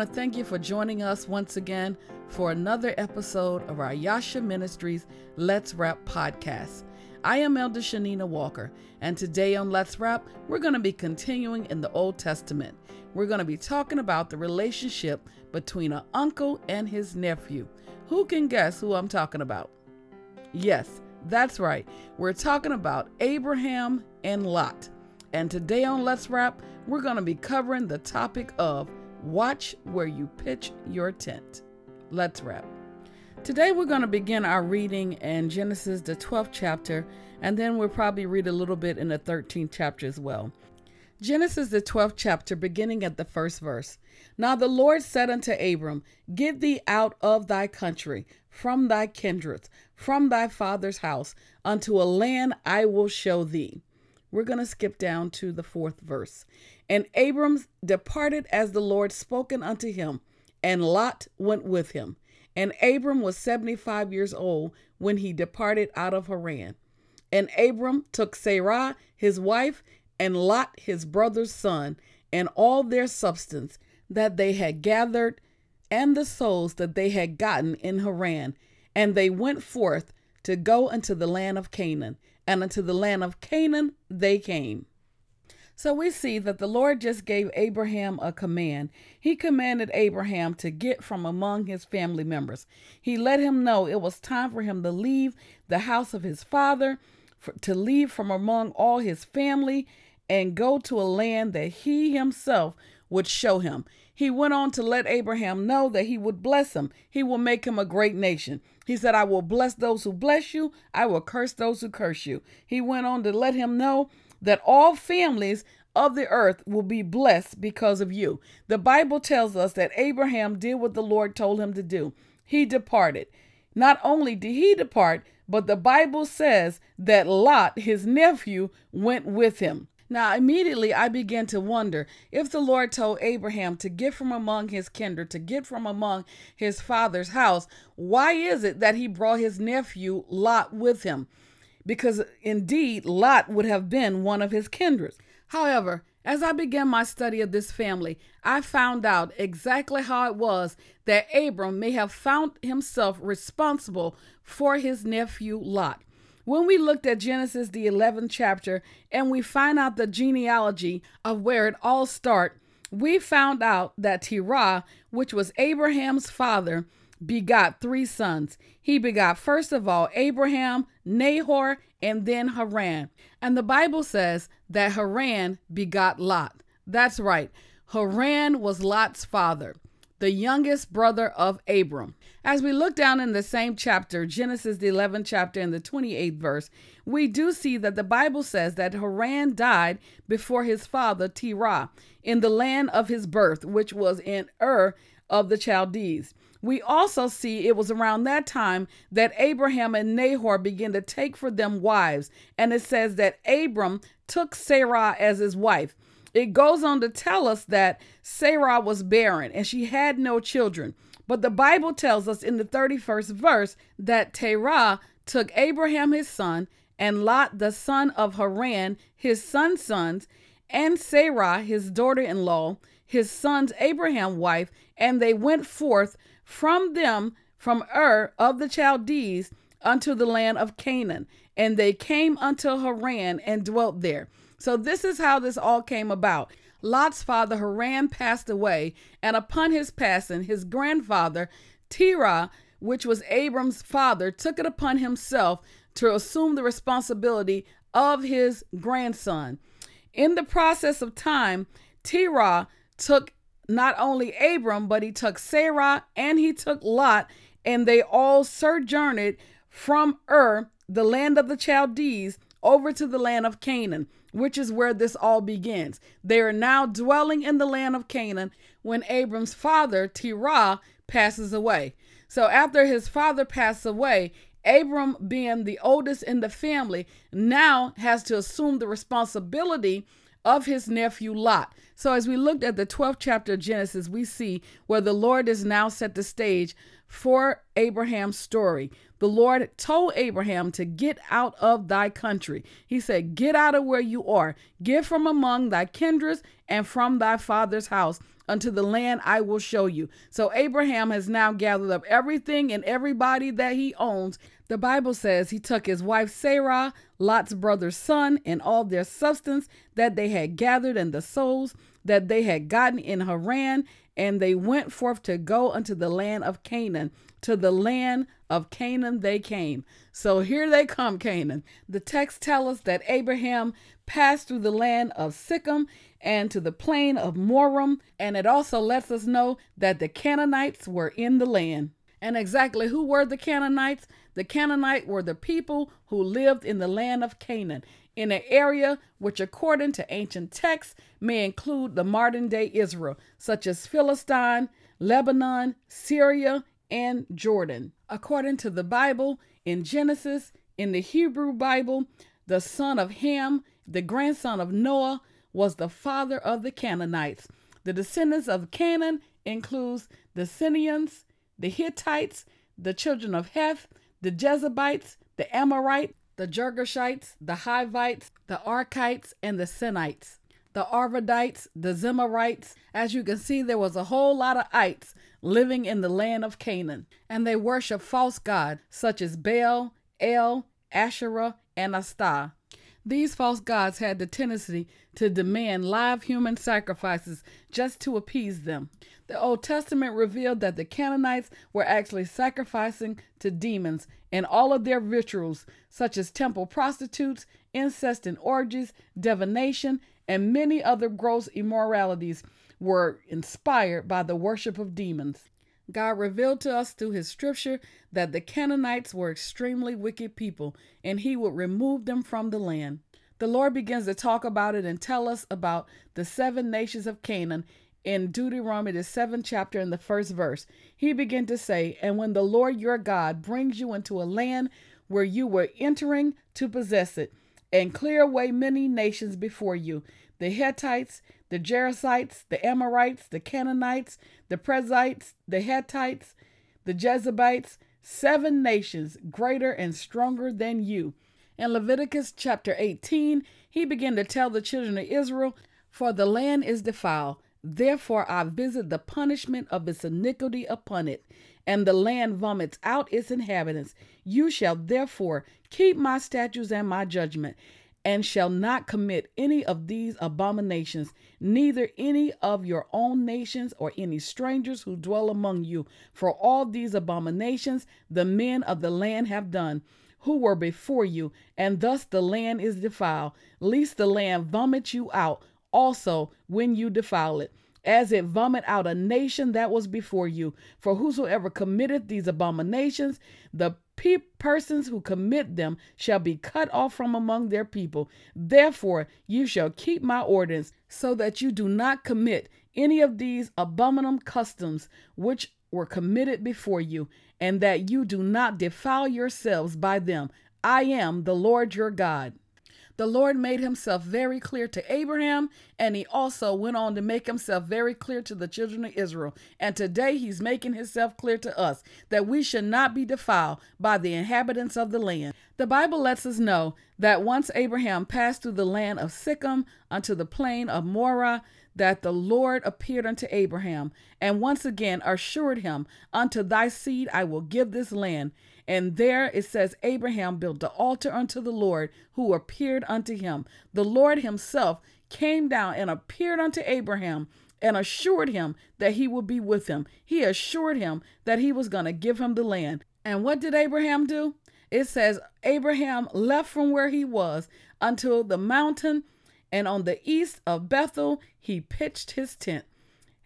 Want to thank you for joining us once again for another episode of our Yasha Ministries Let's Rap podcast. I am Elder Shanina Walker, and today on Let's Rap, we're going to be continuing in the Old Testament. We're going to be talking about the relationship between an uncle and his nephew. Who can guess who I'm talking about? Yes, that's right. We're talking about Abraham and Lot. And today on Let's Rap, we're going to be covering the topic of watch where you pitch your tent. Let's wrap. Today we're going to begin our reading in Genesis, the 12th chapter, and then we'll probably read a little bit in the 13th chapter as well. Genesis, the 12th chapter, beginning at the first verse. Now the Lord said unto Abram, Get thee out of thy country, from thy kindred, from thy father's house, unto a land I will show thee. We're going to skip down to the fourth verse. And Abram departed as the Lord spoken unto him, and Lot went with him. And Abram was 75 years old when he departed out of Haran. And Abram took Sarai, his wife, and Lot, his brother's son, and all their substance that they had gathered, and the souls that they had gotten in Haran. And they went forth to go into the land of Canaan. And unto the land of Canaan they came. So we see that the Lord just gave Abraham a command. He commanded Abraham to get from among his family members. He let him know it was time for him to leave the house of his father, for, to leave from among all his family, and go to a land that he himself would show him. He went on to let Abraham know that he would bless him. He will make him a great nation. He said, I will bless those who bless you, I will curse those who curse you. He went on to let him know that all families of the earth will be blessed because of you. The Bible tells us that Abraham did what the Lord told him to do. He departed. Not only did he depart, but the Bible says that Lot, his nephew, went with him. Now, immediately I began to wonder if the Lord told Abraham to get from among his kindred, to get from among his father's house, why is it that he brought his nephew Lot with him? because indeed Lot would have been one of his kindred. However, as I began my study of this family, I found out exactly how it was that Abram may have found himself responsible for his nephew Lot. When we looked at Genesis, the 11th chapter, and we find out the genealogy of where it all started, we found out that Terah, which was Abraham's father, begot three sons. He begot, first of all, Abraham, Nahor, and then Haran. And the Bible says that Haran begot Lot. That's right. Haran was Lot's father, the youngest brother of Abram. As we look down in the same chapter, Genesis, the 11th chapter, and the 28th verse, we do see that the Bible says that Haran died before his father Terah in the land of his birth, which was in Ur of the Chaldees. We also see it was around that time that Abraham and Nahor began to take for them wives. And it says that Abram took Sarah as his wife. It goes on to tell us that Sarah was barren and she had no children. But the Bible tells us in the 31st verse that Terah took Abraham his son and Lot the son of Haran his son's sons and Sarah his daughter in law, his son's Abraham wife, and they went forth from them from Ur of the Chaldees unto the land of Canaan. And they came unto Haran and dwelt there. So this is how this all came about. Lot's father Haran passed away, and upon his passing, his grandfather Terah, which was Abram's father, took it upon himself to assume the responsibility of his grandson. In the process of time, Terah took not only Abram, but he took Sarah and he took Lot, and they all sojourned from Ur, the land of the Chaldees, over to the land of Canaan, which is where this all begins. They are now dwelling in the land of Canaan when Abram's father, Terah, passes away. So after his father passed away, Abram, being the oldest in the family, now has to assume the responsibility of his nephew Lot. So, as we looked at the 12th chapter of Genesis, we see where the Lord is now set the stage for Abraham's story. The Lord told Abraham to get out of thy country. He said, Get out of where you are, get from among thy kindreds and from thy father's house unto the land I will show you. So Abraham has now gathered up everything and everybody that he owns. The Bible says he took his wife Sarah, Lot's brother's son, and all their substance that they had gathered and the souls that they had gotten in Haran, and they went forth to go unto the land of Canaan. To the land of Canaan they came. So here they come, Canaan. The text tells us that Abraham passed through the land of Sichem and to the plain of Moram, and it also lets us know that the Canaanites were in the land. And exactly who were the Canaanites? The Canaanite were the people who lived in the land of Canaan, in an area which, according to ancient texts, may include the modern day Israel, such as Philistine, Lebanon, Syria, and Jordan. According to the Bible, in Genesis, in the Hebrew Bible, the son of Ham, the grandson of Noah, was the father of the Canaanites. The descendants of Canaan includes the Sineans, the Hittites, the children of Heth, the Jezebites, the Amorites, the Girgashites, the Hivites, the Arkites, and the Sinites, the Arvadites, the Zemarites. As you can see, there was a whole lot of ites living in the land of Canaan, and they worship false gods such as Baal, El, Asherah, and Astah. These false gods had the tendency to demand live human sacrifices just to appease them. The Old Testament revealed that the Canaanites were actually sacrificing to demons and all of their rituals, such as temple prostitutes, incest and orgies, divination, and many other gross immoralities were inspired by the worship of demons. God revealed to us through his scripture that the Canaanites were extremely wicked people and he would remove them from the land. The Lord begins to talk about it and tell us about the seven nations of Canaan in Deuteronomy, the seventh chapter, in the first verse. He began to say, And when the Lord your God brings you into a land where you were entering to possess it, and clear away many nations before you the Hittites, the Jerusites, the Amorites, the Canaanites, the Perizzites, the Hittites, the Jezebites, seven nations greater and stronger than you. In Leviticus chapter 18, he began to tell the children of Israel, For the land is defiled, therefore I visit the punishment of its iniquity upon it, and the land vomits out its inhabitants. You shall therefore keep my statutes and my judgment, and shall not commit any of these abominations, neither any of your own nations or any strangers who dwell among you. For all these abominations the men of the land have done, who were before you, and thus the land is defiled, lest the land vomit you out also when you defile it as it vomit out a nation that was before you. For whosoever committeth these abominations, the pe- persons who commit them shall be cut off from among their people. Therefore, you shall keep my ordinance, so that you do not commit any of these abominable customs which were committed before you, and that you do not defile yourselves by them. I am the Lord your God. The Lord made himself very clear to Abraham, and he also went on to make himself very clear to the children of Israel. And today he's making himself clear to us that we should not be defiled by the inhabitants of the land. The Bible lets us know that once Abraham passed through the land of Sichem unto the plain of Morah, that the Lord appeared unto Abraham and once again assured him, Unto thy seed I will give this land. And there it says, Abraham built the altar unto the Lord who appeared unto him. The Lord himself came down and appeared unto Abraham and assured him that he would be with him. He assured him that he was going to give him the land. And what did Abraham do? It says, Abraham left from where he was until the mountain, and on the east of Bethel he pitched his tent.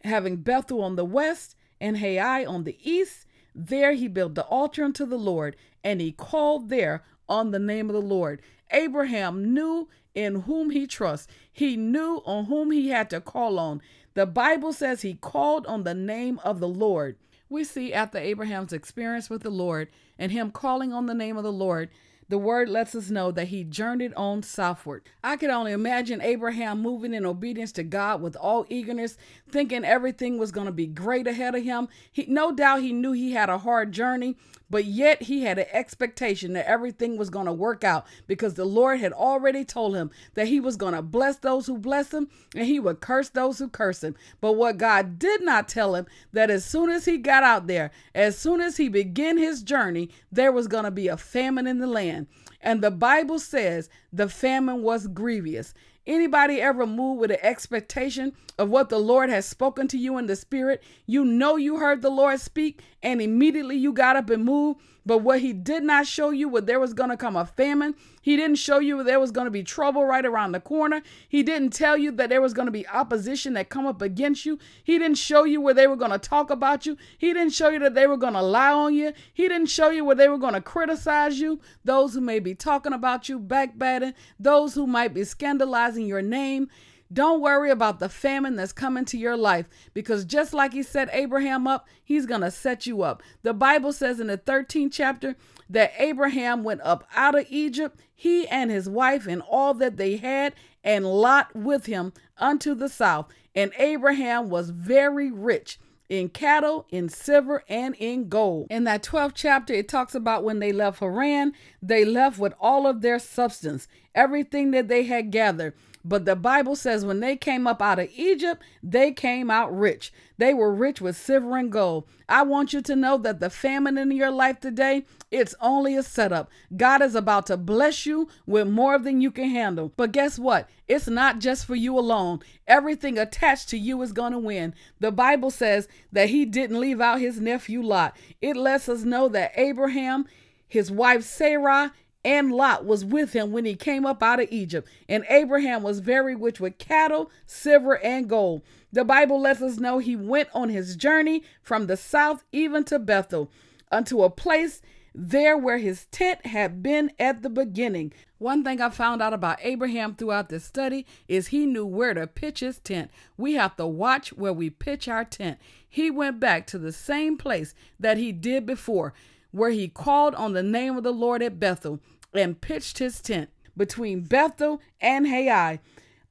Having Bethel on the west and Hai on the east, there he built the altar unto the Lord, and he called there on the name of the Lord. Abraham knew in whom he trusts. He knew on whom he had to call on. The Bible says he called on the name of the Lord. We see after Abraham's experience with the Lord and him calling on the name of the Lord, the word lets us know that he journeyed on southward. I could only imagine Abraham moving in obedience to God with all eagerness, thinking everything was going to be great ahead of him. He, no doubt he knew he had a hard journey but yet he had an expectation that everything was going to work out because the Lord had already told him that he was going to bless those who bless him and he would curse those who curse him. But what God did not tell him that as soon as he got out there, as soon as he began his journey, there was going to be a famine in the land. And the Bible says the famine was grievous. Anybody ever move with an expectation of what the Lord has spoken to you in the spirit? You know you heard the Lord speak and immediately you got up and moved. But what he did not show you was there was going to come a famine. He didn't show you there was going to be trouble right around the corner. He didn't tell you that there was going to be opposition that come up against you. He didn't show you where they were going to talk about you. He didn't show you that they were going to lie on you. He didn't show you where they were going to criticize you. Those who may be talking about you, backbiting, those who might be scandalizing your name. Don't worry about the famine that's coming to your life because just like he set Abraham up, he's going to set you up. The Bible says in the 13th chapter that Abraham went up out of Egypt, he and his wife and all that they had, and Lot with him unto the south. And Abraham was very rich in cattle, in silver, and in gold. In that 12th chapter, it talks about when they left Haran, they left with all of their substance, everything that they had gathered. But the Bible says when they came up out of Egypt, they came out rich. They were rich with silver and gold. I want you to know that the famine in your life today, it's only a setup. God is about to bless you with more than you can handle. But guess what? It's not just for you alone. Everything attached to you is going to win. The Bible says that he didn't leave out his nephew Lot. It lets us know that Abraham, his wife Sarah, and Lot was with him when he came up out of Egypt. And Abraham was very rich with cattle, silver, and gold. The Bible lets us know he went on his journey from the south even to Bethel, unto a place there where his tent had been at the beginning. One thing I found out about Abraham throughout this study is he knew where to pitch his tent. We have to watch where we pitch our tent. He went back to the same place that he did before, where he called on the name of the Lord at Bethel and pitched his tent between Bethel and Hai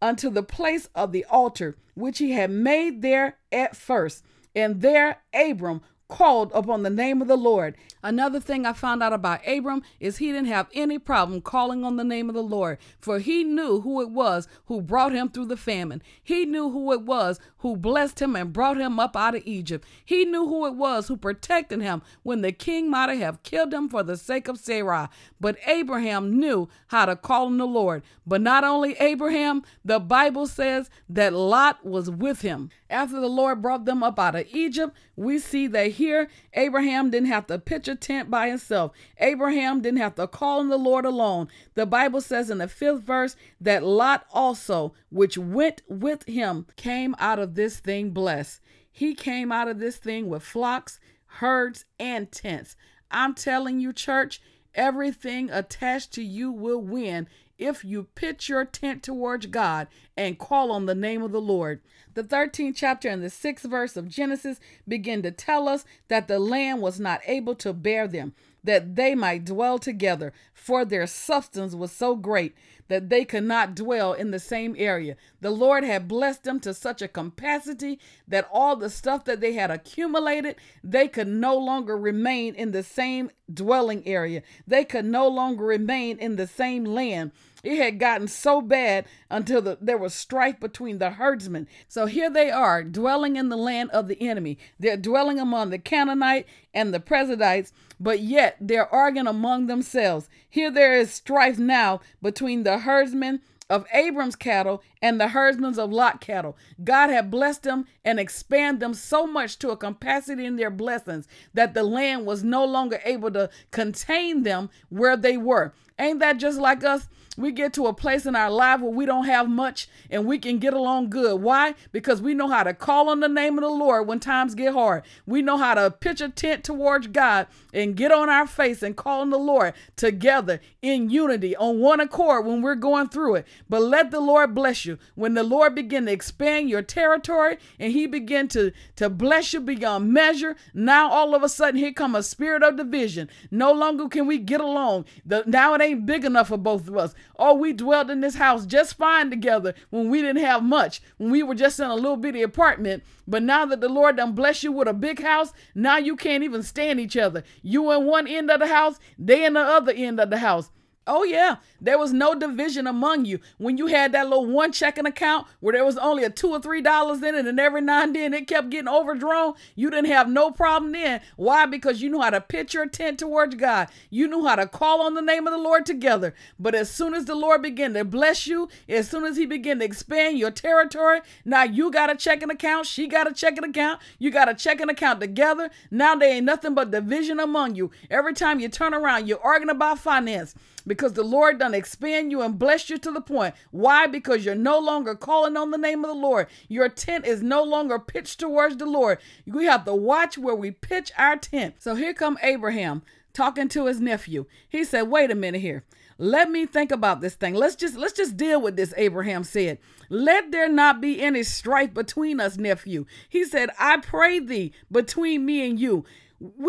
unto the place of the altar which he had made there at first. And there Abram called upon the name of the Lord. Another thing I found out about Abram is he didn't have any problem calling on the name of the Lord, for he knew who it was who brought him through the famine. He knew who it was who blessed him and brought him up out of Egypt. He knew who it was who protected him when the king might have killed him for the sake of Sarah. But Abraham knew how to call on the Lord. But not only Abraham, the Bible says that Lot was with him. After the Lord brought them up out of Egypt, we see that here Abraham didn't have to pitch a tent by himself. Abraham didn't have to call on the Lord alone. The Bible says in the fifth verse that Lot also, which went with him, came out of this thing blessed. He came out of this thing with flocks, herds, and tents. I'm telling you, church, everything attached to you will win if you pitch your tent towards God and call on the name of the Lord. The 13th chapter and the 6th verse of Genesis begin to tell us that the land was not able to bear them, that they might dwell together, for their substance was so great that they could not dwell in the same area. The Lord had blessed them to such a capacity that all the stuff that they had accumulated, they could no longer remain in the same dwelling area. They could no longer remain in the same land. It had gotten so bad until the, there was strife between the herdsmen. So here they are, dwelling in the land of the enemy. They're dwelling among the Canaanite and the Perizzites, but yet they're arguing among themselves. Here there is strife now between the herdsmen of Abram's cattle and the herdsmen of Lot cattle. God had blessed them and expanded them so much to a capacity in their blessings that the land was no longer able to contain them where they were. Ain't that just like us? We get to a place in our life where we don't have much and we can get along good. Why? Because we know how to call on the name of the Lord when times get hard. We know how to pitch a tent towards God and get on our face and call on the Lord together in unity on one accord when we're going through it. But let the Lord bless you. When the Lord begin to expand your territory and he begin to, to bless you beyond measure, now all of a sudden here come a spirit of division. No longer can we get along. The, now it ain't big enough for both of us. Oh, we dwelled in this house just fine together when we didn't have much, when we were just in a little bitty apartment. But now that the Lord done bless you with a big house, now you can't even stand each other. You in one end of the house, they in the other end of the house. Oh, yeah. There was no division among you. When you had that little one checking account where there was only a two or three dollars in it, and every now and then it kept getting overdrawn, you didn't have no problem then. Why? Because you knew how to pitch your tent towards God. You knew how to call on the name of the Lord together. But as soon as the Lord began to bless you, as soon as He began to expand your territory, now you got a checking account, she got a checking account, you got a checking account together. Now there ain't nothing but division among you. Every time you turn around, you're arguing about finance because the Lord done expand you and bless you to the point. Why? Because you're no longer calling on the name of the Lord. Your tent is no longer pitched towards the Lord. We have to watch where we pitch our tent. So here come Abraham talking to his nephew. He said, "Wait a minute here. Let me think about this thing. Let's just let's just deal with this." Abraham said, "Let there not be any strife between us, nephew." He said, "I pray thee between me and you."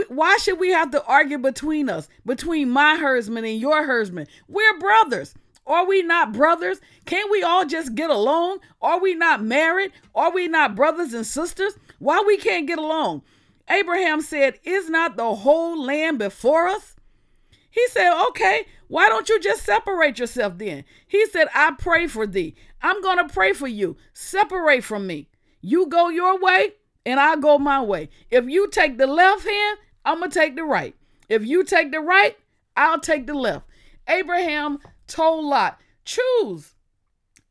Why should we have to argue between us, between my herdsman and your herdsman? We're brothers. Are we not brothers? Can't we all just get along? Are we not married? Are we not brothers and sisters? Why we can't get along? Abraham said, Is not the whole land before us? He said, Okay, why don't you just separate yourself then? He said, I pray for thee. I'm going to pray for you. Separate from me. You go your way, and I go my way. If you take the left hand, I'm going to take the right. If you take the right, I'll take the left. Abraham told Lot, choose.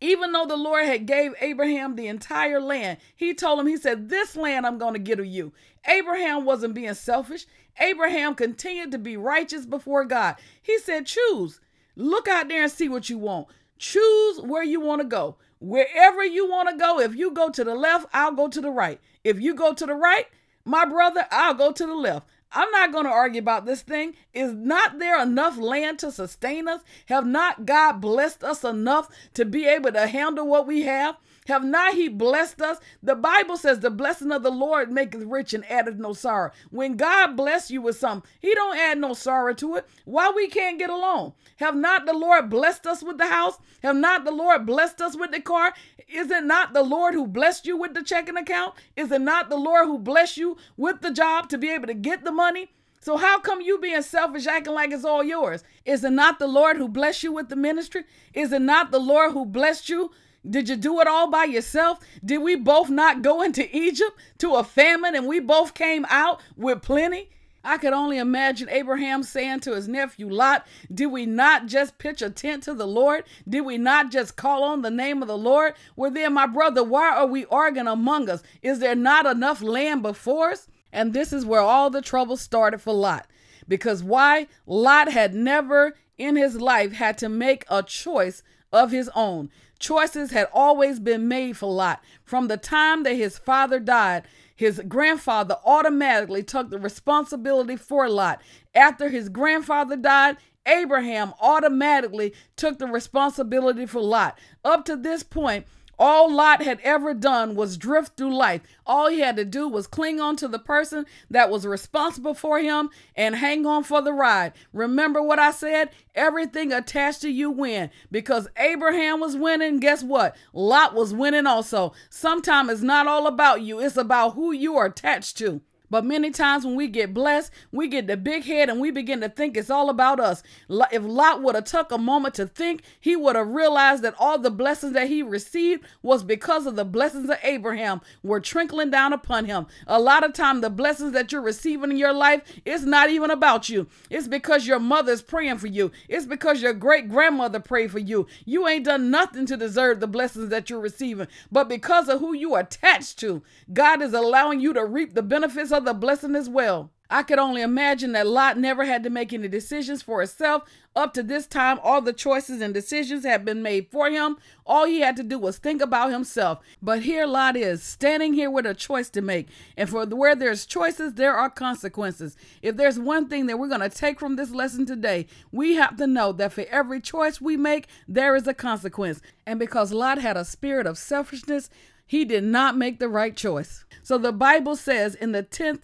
Even though the Lord had gave Abraham the entire land, he told him, he said, this land I'm going to give to you. Abraham wasn't being selfish. Abraham continued to be righteous before God. He said, choose. Look out there and see what you want. Choose where you want to go. Wherever you want to go, if you go to the left, I'll go to the right. If you go to the right, my brother, I'll go to the left. I'm not going to argue about this thing. Is not there enough land to sustain us? Have not God blessed us enough to be able to handle what we have? Have not he blessed us? The Bible says the blessing of the Lord maketh rich and addeth no sorrow. When God bless you with something, he don't add no sorrow to it. Why we can't get along? Have not the Lord blessed us with the house? Have not the Lord blessed us with the car? Is it not the Lord who blessed you with the checking account? Is it not the Lord who blessed you with the job to be able to get the money? So how come you being selfish, acting like it's all yours? Is it not the Lord who blessed you with the ministry? Is it not the Lord who blessed you did you do it all by yourself? Did we both not go into Egypt to a famine and we both came out with plenty? I could only imagine Abraham saying to his nephew Lot, Did we not just pitch a tent to the Lord? Did we not just call on the name of the Lord? Well, then, my brother, why are we arguing among us? Is there not enough land before us? And this is where all the trouble started for Lot. Because why? Lot had never in his life had to make a choice of his own. Choices had always been made for Lot. From the time that his father died, his grandfather automatically took the responsibility for Lot. After his grandfather died, Abraham automatically took the responsibility for Lot. Up to this point, all Lot had ever done was drift through life. All he had to do was cling on to the person that was responsible for him and hang on for the ride. Remember what I said? Everything attached to you win. Because Abraham was winning, guess what? Lot was winning also. Sometimes it's not all about you, it's about who you are attached to. But many times when we get blessed, we get the big head and we begin to think it's all about us. If Lot would have took a moment to think, he would have realized that all the blessings that he received was because of the blessings of Abraham were trickling down upon him. A lot of time the blessings that you're receiving in your life, it's not even about you. It's because your mother's praying for you. It's because your great grandmother prayed for you. You ain't done nothing to deserve the blessings that you're receiving. But because of who you attached to, God is allowing you to reap the benefits of the blessing as well. I could only imagine that Lot never had to make any decisions for himself. Up to this time, all the choices and decisions had been made for him. All he had to do was think about himself. But here Lot is, standing here with a choice to make. And for where there's choices, there are consequences. If there's one thing that we're going to take from this lesson today, we have to know that for every choice we make, there is a consequence. And because Lot had a spirit of selfishness, he did not make the right choice. So the Bible says in the 10th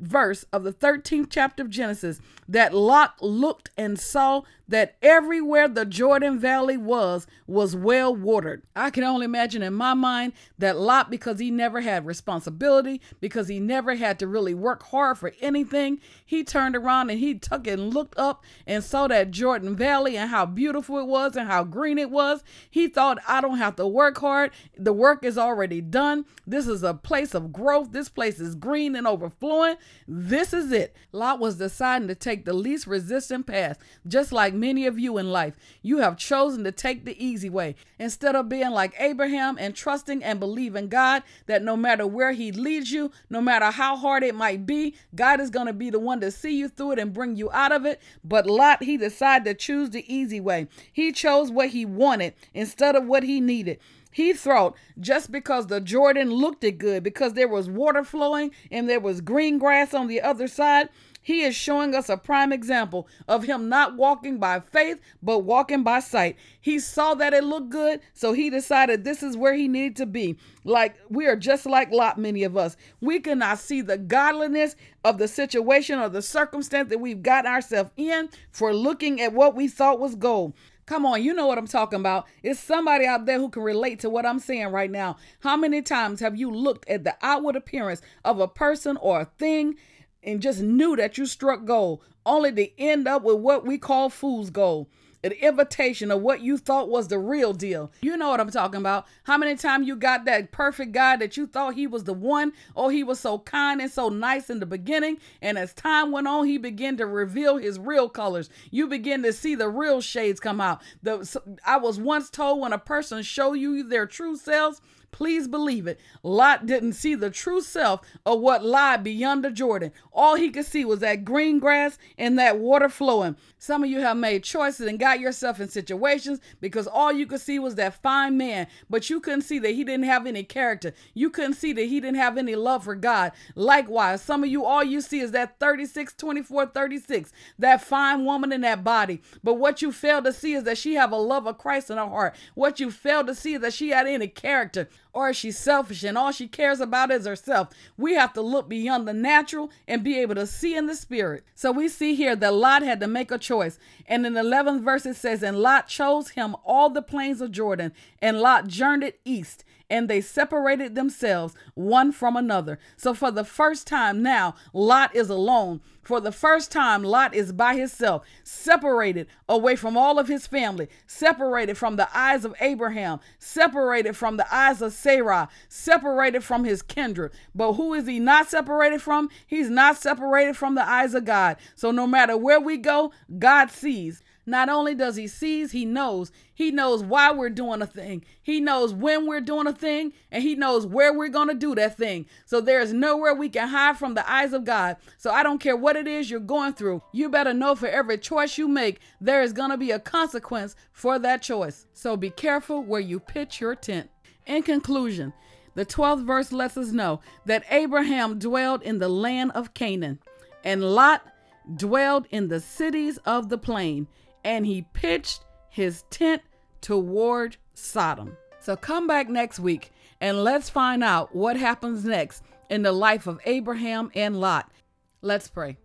verse of the 13th chapter of Genesis that Lot looked and saw that everywhere the Jordan Valley was, was well watered. I can only imagine in my mind that Lot, because he never had responsibility, because he never had to really work hard for anything, he turned around and he took and looked up and saw that Jordan Valley and how beautiful it was and how green it was. He thought, I don't have to work hard. The work is already done. This is a place of growth. This place is green and overflowing. This is it. Lot was deciding to take the least resistant path, just like many of you in life. You have chosen to take the easy way instead of being like Abraham and trusting and believing God that no matter where He leads you, no matter how hard it might be, God is going to be the one to see you through it and bring you out of it. But Lot, he decided to choose the easy way. He chose what he wanted instead of what he needed. He thought just because the Jordan looked it good, because there was water flowing and there was green grass on the other side, he is showing us a prime example of him not walking by faith, but walking by sight. He saw that it looked good, so he decided this is where he needed to be. Like we are just like Lot, many of us. We cannot see the godliness of the situation or the circumstance that we've got ourselves in for looking at what we thought was gold. Come on, you know what I'm talking about. It's somebody out there who can relate to what I'm saying right now. How many times have you looked at the outward appearance of a person or a thing and just knew that you struck gold, only to end up with what we call fool's gold? An invitation of what you thought was the real deal. You know what I'm talking about. How many times you got that perfect guy that you thought he was the one, oh, he was so kind and so nice in the beginning, and as time went on, he began to reveal his real colors. You begin to see the real shades come out. The I was once told when a person show you their true selves, Please believe it. Lot didn't see the true self of what lied beyond the Jordan. All he could see was that green grass and that water flowing. Some of you have made choices and got yourself in situations because all you could see was that fine man, but you couldn't see that he didn't have any character. You couldn't see that he didn't have any love for God. Likewise, some of you, all you see is that 36, 24, 36, that fine woman in that body. But what you fail to see is that she have a love of Christ in her heart. What you fail to see is that she had any character or is she selfish and all she cares about is herself? We have to look beyond the natural and be able to see in the spirit. So we see here that Lot had to make a choice. And in the 11th verse, it says, And Lot chose him all the plains of Jordan, and Lot journeyed east and they separated themselves one from another. So for the first time now, Lot is alone. For the first time, Lot is by himself, separated away from all of his family, separated from the eyes of Abraham, separated from the eyes of Sarah, separated from his kindred. But who is he not separated from? He's not separated from the eyes of God. So no matter where we go, God sees. Not only does he sees, he knows. He knows why we're doing a thing. He knows when we're doing a thing, and he knows where we're going to do that thing. So there's nowhere we can hide from the eyes of God. So I don't care what it is you're going through. You better know for every choice you make, there is going to be a consequence for that choice. So be careful where you pitch your tent. In conclusion, the 12th verse lets us know that Abraham dwelled in the land of Canaan, and Lot dwelled in the cities of the plain and he pitched his tent toward Sodom. So come back next week and let's find out what happens next in the life of Abraham and Lot. Let's pray.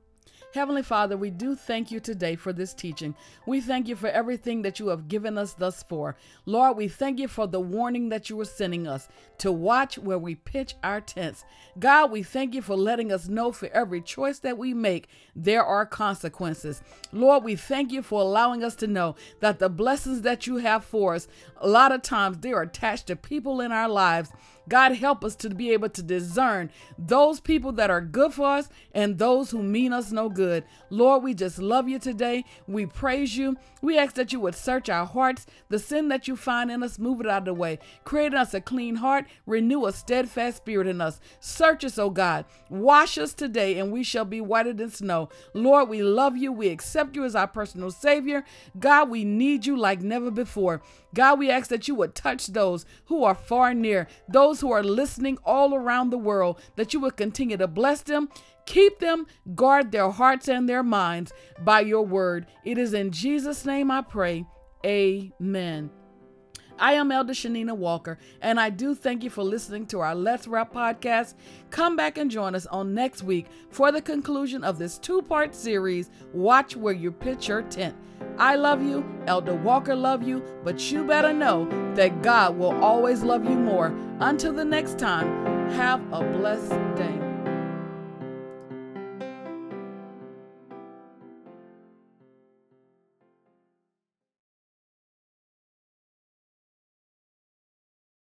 Heavenly Father, we do thank you today for this teaching. We thank you for everything that you have given us thus far. Lord, we thank you for the warning that you are sending us to watch where we pitch our tents. God, we thank you for letting us know for every choice that we make, there are consequences. Lord, we thank you for allowing us to know that the blessings that you have for us, a lot of times they are attached to people in our lives God, help us to be able to discern those people that are good for us and those who mean us no good. Lord, we just love you today. We praise you. We ask that you would search our hearts. The sin that you find in us, move it out of the way. Create in us a clean heart. Renew a steadfast spirit in us. Search us, O God. Wash us today, and we shall be whiter than snow. Lord, we love you. We accept you as our personal Savior. God, we need you like never before. God, we ask that you would touch those who are far and near, those who are listening all around the world, that you would continue to bless them, keep them, guard their hearts and their minds by your word. It is in Jesus' name I pray. Amen. I am Elder Shanina Walker, and I do thank you for listening to our Let's Wrap podcast. Come back and join us on next week for the conclusion of this two part series, Watch Where You Pitch Your Tent. I love you, Elder Walker love you, but you better know that God will always love you more. Until the next time, have a blessed day.